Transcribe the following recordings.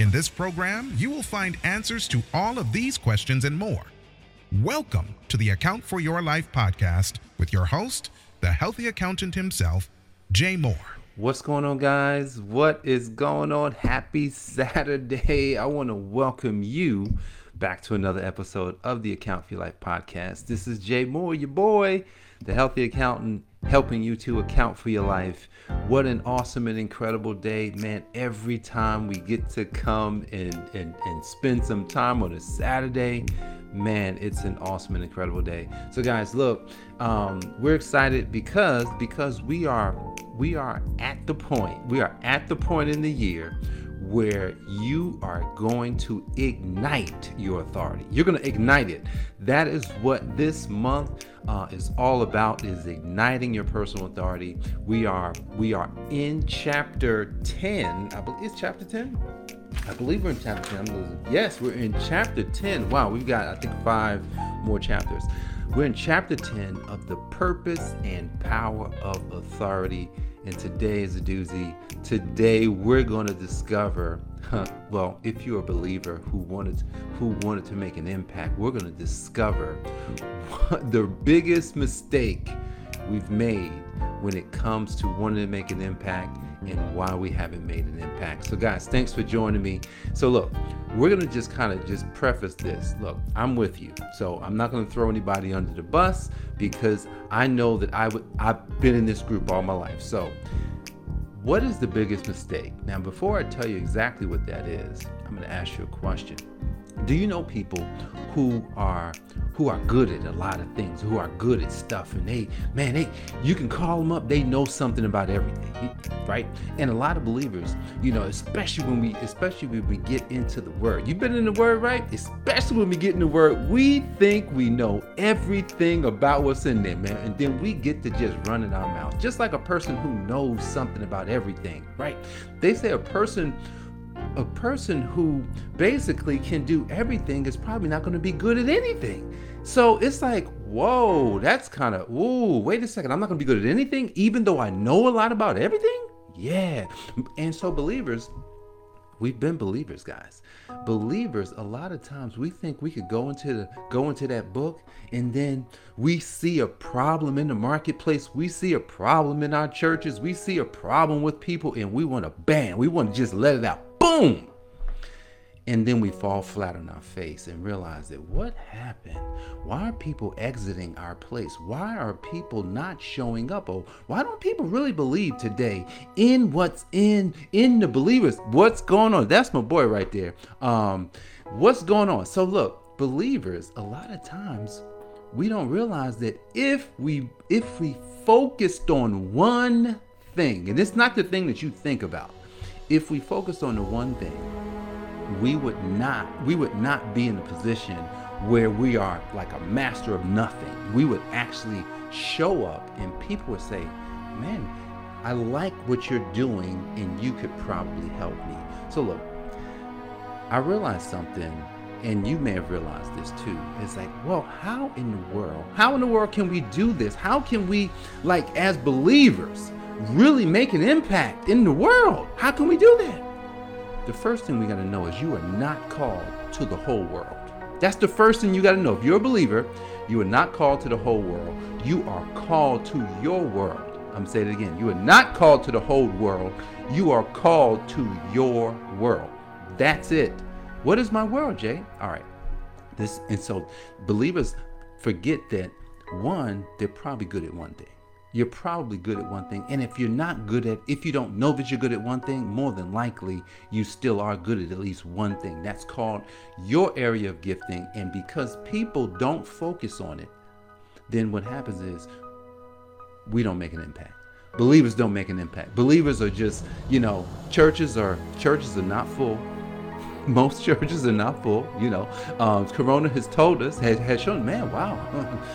In this program, you will find answers to all of these questions and more. Welcome to the Account for Your Life podcast with your host, the healthy accountant himself, Jay Moore. What's going on, guys? What is going on? Happy Saturday. I want to welcome you back to another episode of the Account for Your Life podcast. This is Jay Moore, your boy, the healthy accountant, helping you to account for your life. What an awesome and incredible day, man. Every time we get to come and, and, and spend some time on a Saturday, man, it's an awesome and incredible day. So, guys, look, um, we're excited because because we are we are at the point, we are at the point in the year where you are going to ignite your authority. You're going to ignite it. That is what this month uh, is all about: is igniting your personal authority. We are we are in chapter ten. I believe it's chapter ten. I believe we're in chapter 10. I'm losing. Yes, we're in chapter 10. Wow, we've got, I think, five more chapters. We're in chapter 10 of the purpose and power of authority and today is a doozy. Today we're going to discover, huh, well, if you're a believer who wanted who wanted to make an impact, we're going to discover the biggest mistake we've made when it comes to wanting to make an impact and why we haven't made an impact. So guys, thanks for joining me. So look, we're going to just kind of just preface this. Look, I'm with you. So I'm not going to throw anybody under the bus because I know that I would I've been in this group all my life. So what is the biggest mistake? Now, before I tell you exactly what that is, I'm going to ask you a question. Do you know people who are who are good at a lot of things, who are good at stuff, and they, man, they, you can call them up, they know something about everything, right? And a lot of believers, you know, especially when we, especially when we get into the Word. You've been in the Word, right? Especially when we get in the Word, we think we know everything about what's in there, man, and then we get to just running our mouth, just like a person who knows something about everything, right? They say a person a person who basically can do everything is probably not going to be good at anything. So it's like, whoa, that's kind of, ooh, wait a second. I'm not going to be good at anything, even though I know a lot about everything? Yeah. And so, believers, we've been believers, guys. Believers, a lot of times we think we could go into the go into that book and then we see a problem in the marketplace. We see a problem in our churches. We see a problem with people and we want to ban. We want to just let it out boom. And then we fall flat on our face and realize that what happened? Why are people exiting our place? Why are people not showing up? Oh, why don't people really believe today in what's in in the believers? What's going on? That's my boy right there. Um, what's going on? So look, believers, a lot of times we don't realize that if we if we focused on one thing, and it's not the thing that you think about if we focused on the one thing, we would not we would not be in a position where we are like a master of nothing. We would actually show up and people would say, "Man, I like what you're doing and you could probably help me." So look, I realized something and you may have realized this too. It's like, well, how in the world? How in the world can we do this? How can we like as believers really make an impact in the world. How can we do that? The first thing we got to know is you are not called to the whole world. That's the first thing you got to know. If you're a believer, you are not called to the whole world. You are called to your world. I'm saying it again. You are not called to the whole world. You are called to your world. That's it. What is my world, Jay? All right. This and so believers forget that one, they're probably good at one thing you're probably good at one thing. And if you're not good at, if you don't know that you're good at one thing, more than likely you still are good at at least one thing. That's called your area of gifting. And because people don't focus on it, then what happens is we don't make an impact. Believers don't make an impact. Believers are just, you know, churches are churches are not full. most churches are not full. You know, um, Corona has told us, has, has shown, man, wow,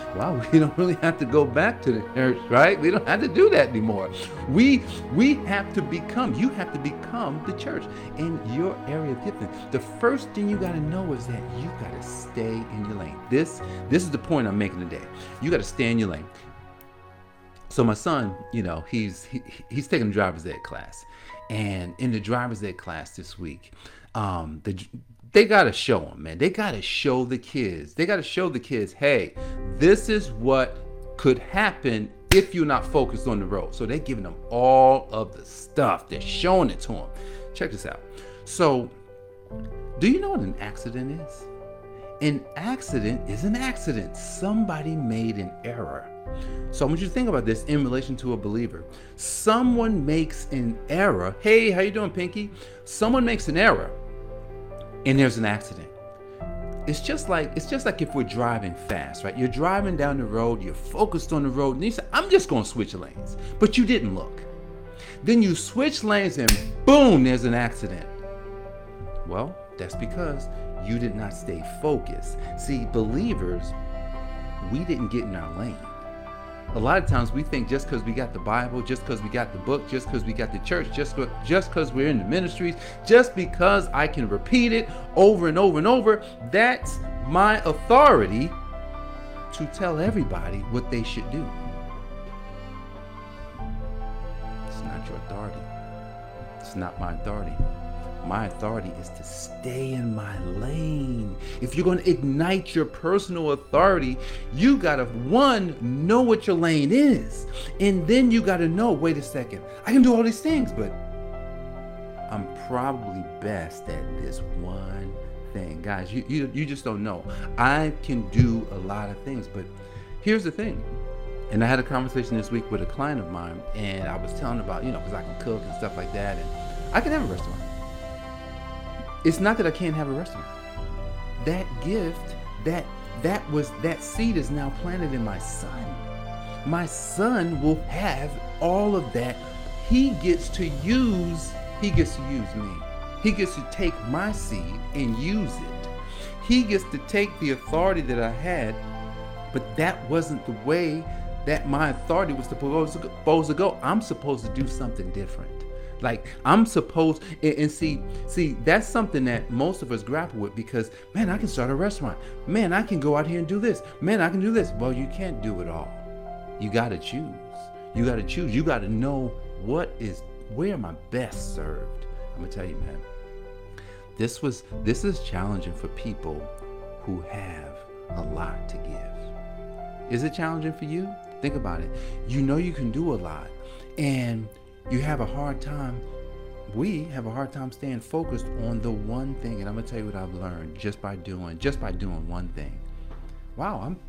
wow, we don't really have to go back to the church, right? We don't have to do that anymore. We we have to become. You have to become the church in your area of gifting. The first thing you got to know is that you got to stay in your lane. This this is the point I'm making today. You got to stay in your lane. So my son, you know, he's he, he's taking driver's ed class, and in the driver's ed class this week, um, the they gotta show them, man. They gotta show the kids. They gotta show the kids, hey, this is what could happen if you're not focused on the road. So they're giving them all of the stuff. They're showing it to them. Check this out. So, do you know what an accident is? An accident is an accident. Somebody made an error. So I want you to think about this in relation to a believer. Someone makes an error. Hey, how you doing, Pinky? Someone makes an error and there's an accident. It's just like it's just like if we're driving fast, right? You're driving down the road, you're focused on the road, and you say, I'm just gonna switch lanes. But you didn't look. Then you switch lanes and boom, there's an accident. Well, that's because you did not stay focused. See, believers, we didn't get in our lane a lot of times we think just because we got the Bible, just because we got the book, just because we got the church, just just because we're in the ministries, just because I can repeat it over and over and over, that's my authority to tell everybody what they should do. It's not your authority. It's not my authority. My authority is to stay in my lane. If you're going to ignite your personal authority, you got to, one, know what your lane is. And then you got to know wait a second, I can do all these things, but I'm probably best at this one thing. Guys, you, you, you just don't know. I can do a lot of things, but here's the thing. And I had a conversation this week with a client of mine, and I was telling about, you know, because I can cook and stuff like that, and I can have a restaurant. It's not that I can't have a restaurant. That gift, that that was that seed is now planted in my son. My son will have all of that. He gets to use, he gets to use me. He gets to take my seed and use it. He gets to take the authority that I had, but that wasn't the way that my authority was supposed to go. I'm supposed to do something different. Like I'm supposed and, and, see, see, that's something that most of us grapple with because man, I can start a restaurant. Man, I can go out here and do this. Man, I can do this. Well, you can't do it all. You gotta choose. You gotta choose. You gotta know what is where am I best served. I'm gonna tell you, man. This was this is challenging for people who have a lot to give. Is it challenging for you? Think about it. You know you can do a lot. And you have a hard time we have a hard time staying focused on the one thing. And i'm gonna tell you what i've learned just by doing just by doing one thing. Wow i'm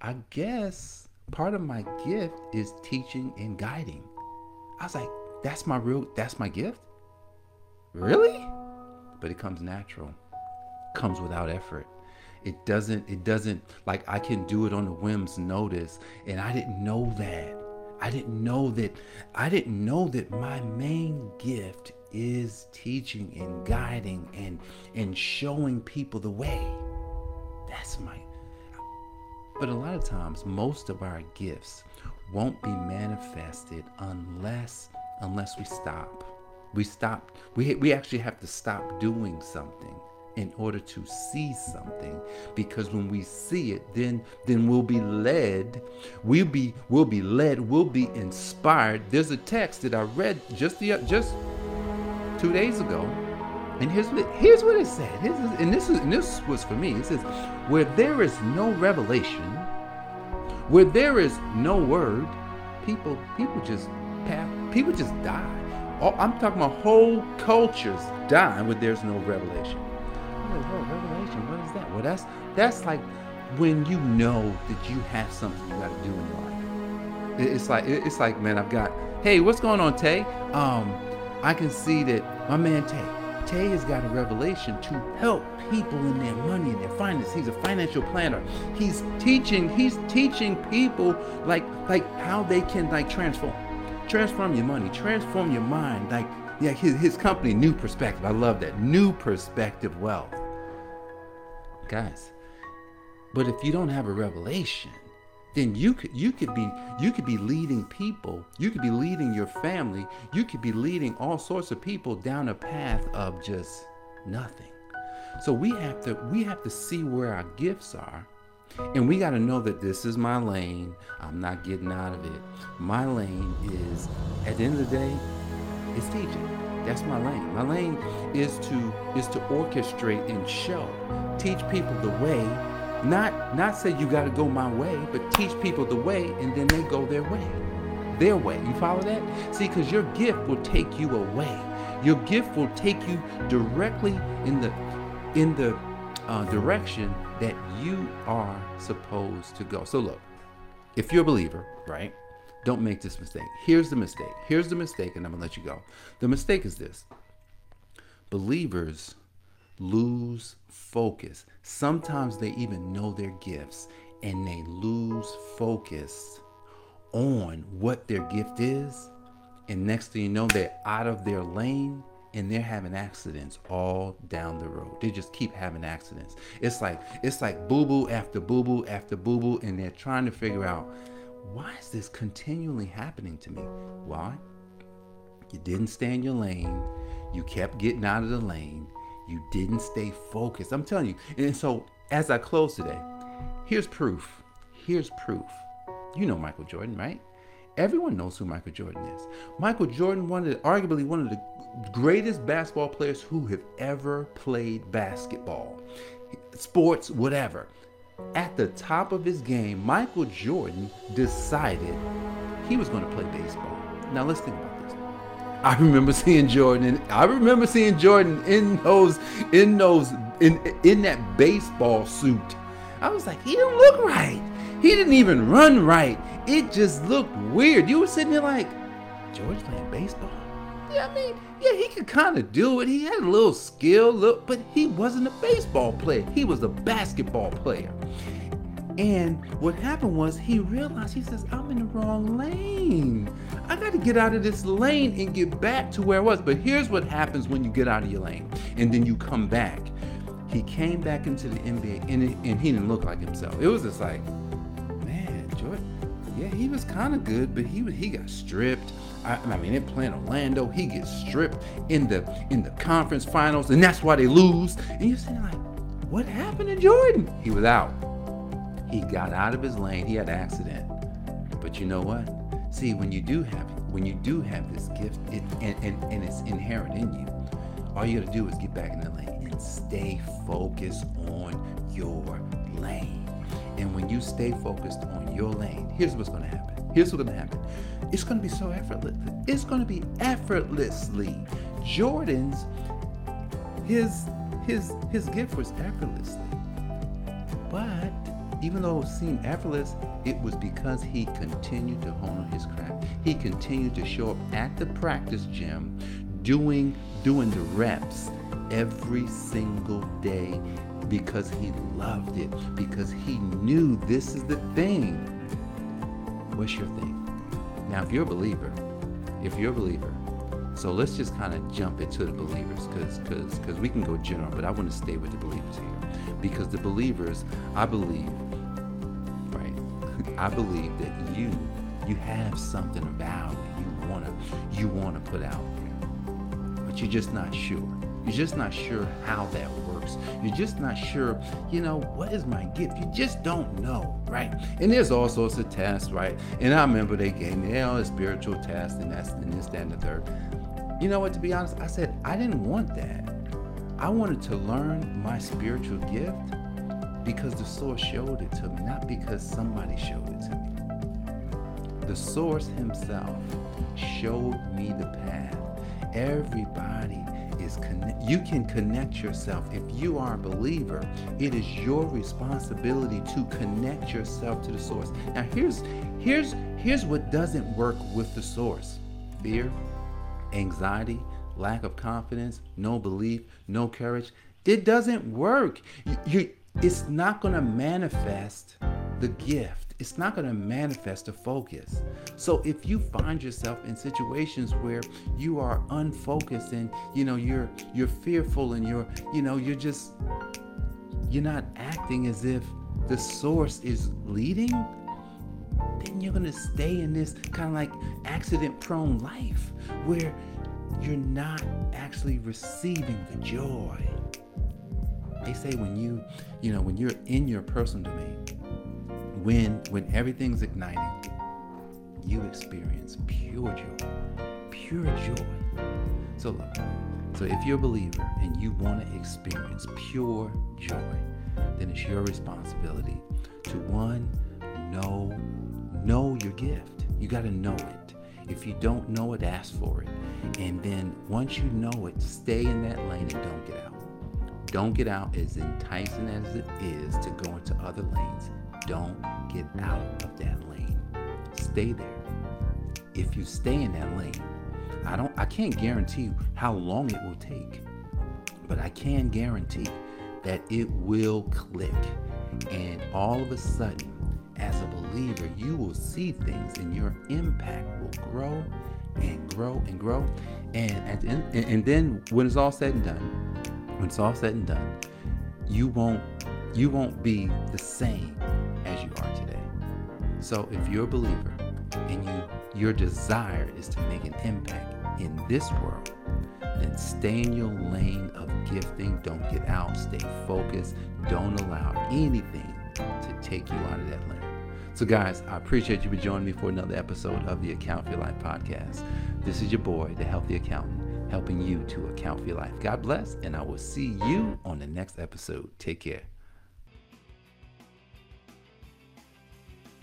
i guess part of my gift is teaching and guiding. I was like that's my real that's my gift? Really? But it comes natural comes without effort. It doesn't it doesn't like i can do it on a whim's notice and i didn't know that I didn't know that I didn't know that my main gift is teaching and guiding and and showing people the way. That's my But a lot of times most of our gifts won't be manifested unless unless we stop. We stop we we actually have to stop doing something in order to see something because when we see it then then we'll be led we'll be we'll be led we'll be inspired. There's a text that i read just the just two days ago and here's what here's what it said. Here's, and this is and this was for me. It says where there is no revelation where there is no word people people just people just die. I'm talking about whole cultures dying where there's no revelation revelation. What is that? Well, that's that's like when you know that you have something you got to do in your life. It's like it's like man, I've got. Hey, what's going on, Tay? Um, I can see that my man Tay. Tay has got a revelation to help people in their money and their finance. He's a financial planner. He's teaching. He's teaching people like like how they can like transform, transform your money, transform your mind, like Yeah, his, his company, New Perspective. I love that. New Perspective Wealth. Guys, but if you don't have a revelation, then you could you could be you could be leading people, you could be leading your family, you could be leading all sorts of people down a path of just nothing. So we have to we have to see where our gifts are. And we got to know that this is my lane. I'm not getting out of it. My lane is at the end of the day, it's teaching. That's my lane. My lane is to is to orchestrate and show, teach people the way, not not say you got to go my way, but teach people the way, and then they go their way, their way. You follow that? See, because your gift will take you away. Your gift will take you directly in the in the uh, direction that you are supposed to go. So look, if you're a believer, right? Don't make this mistake. Here's the mistake. Here's the mistake, and I'm going to let you go. The mistake is this believers lose focus. Sometimes they even know their gifts and they lose focus on what their gift is. And next thing you know, they're out of their lane and they're having accidents all down the road. They just keep having accidents. It's like it's like boo boo after boo boo after boo boo, and they're trying to figure out why is this continually happening to me? Why? You didn't stay in your lane. You kept getting out of the lane. You didn't stay focused. I'm telling you. And so, as I close today, here's proof. Here's proof. You know Michael Jordan, right? Everyone knows who Michael Jordan is. Michael Jordan, one of the, arguably one of the greatest basketball players who have ever played basketball, sports, whatever at the top of his game, Michael Jordan decided he was going to play baseball. Now let's think about this. I remember seeing Jordan, I remember seeing Jordan in those, in those, in in that baseball suit. I was like, he didn't look right. He didn't even run right. It just looked weird. You were sitting there like, George playing baseball. Yeah, I mean, yeah, he could kind of do it. He had a little skill, look, but he wasn't a baseball player. He was a basketball player. And what happened was he realized he says, I'm in the wrong lane. I got to get out of this lane and get back to where I was. But here's what happens when you get out of your lane and then you come back. He came back into the NBA and, it, and he didn't look like himself. It was just like, man, Jordan, yeah, he was kind of good, but he he got stripped. I, I mean, they're playing Orlando. He gets stripped in the in the conference finals, and that's why they lose. And you're saying like, what happened to Jordan? He was out. He got out of his lane. He had accident. But you know what? See, when you do have when you do have this gift, it, and, and, and it's inherent in you, all you gotta do is get back in the lane and stay focused on your lane. And when you stay focused on your lane, here's what's gonna happen. Here's what's gonna happen. It's gonna be so effortless. It's gonna be effortlessly. Jordan's his his his gift was effortlessly. But even though it seemed effortless, it was because he continued to hone his craft. He continued to show up at the practice gym, doing doing the reps every single day because he loved it, because he knew this is the thing what's your thing? Now, if you're a believer, if you're a believer, so let's just kind of jump into the believers because because because we can go general, but I want to stay with the believers here because the believers, I believe? I believe that you you have something value you wanna you wanna put out there, but you're just not sure. You're just not sure how that works. You're just not sure, you know, what is my gift? You just don't know, right? And there's all sorts of tests, right? And I remember they gave me, you know, a spiritual test and that's and this, that, and the third. You know what, to be honest, I said, I didn't want that. I wanted to learn my spiritual gift because the source showed it to me, not because somebody showed it to me. The source himself showed me the path. Everybody is connect you can connect yourself. If you are a believer it is your responsibility to connect yourself to the source. Now here's here's here's what doesn't work with the source. Fear anxiety lack of confidence no belief no courage. It doesn't work. You, you it's not going to manifest the gift it's not going to manifest a focus. So if you find yourself in situations where you are unfocused and you know you're you're fearful and you're you know you're just you're not acting as if the source is leading, then you're going to stay in this kind of like accident prone life where you're not actually receiving the joy. They say when you, you know, when you're in your personal domain, when when everything's igniting, you experience pure joy. Pure joy. So look, so if you're a believer and you want to experience pure joy, then it's your responsibility to one, know, know your gift. You got to know it. If you don't know it, ask for it. And then once you know it, stay in that lane and don't get out. Don't get out as enticing as it is to go into other lanes. Don't get out of that lane. Stay there. If you stay in that lane, I don't I can't guarantee how long it will take. But I can guarantee that it will click. And all of a sudden, as a believer, you will see things and your impact will grow and grow and grow. And, and, and then when it's all said and done, when it's all said and done, you won't you won't be the same as you are today. So if you're a believer and you your desire is to make an impact in this world, then stay in your lane of gifting. Don't get out. Stay focused. Don't allow anything to take you out of that lane. So, guys, I appreciate you for joining me for another episode of the Account for Your Life podcast. This is your boy, the Healthy Accountant, helping you to account for your life. God bless, and I will see you on the next episode. Take care.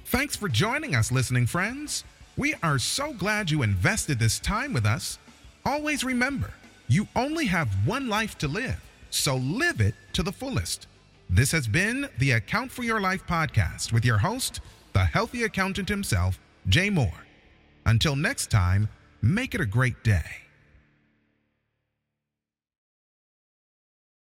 Thanks for joining us, listening friends. We are so glad you invested this time with us. Always remember, you only have one life to live, so live it to the fullest. This has been the Account for Your Life podcast with your host, the healthy accountant himself, Jay Moore. Until next time, make it a great day.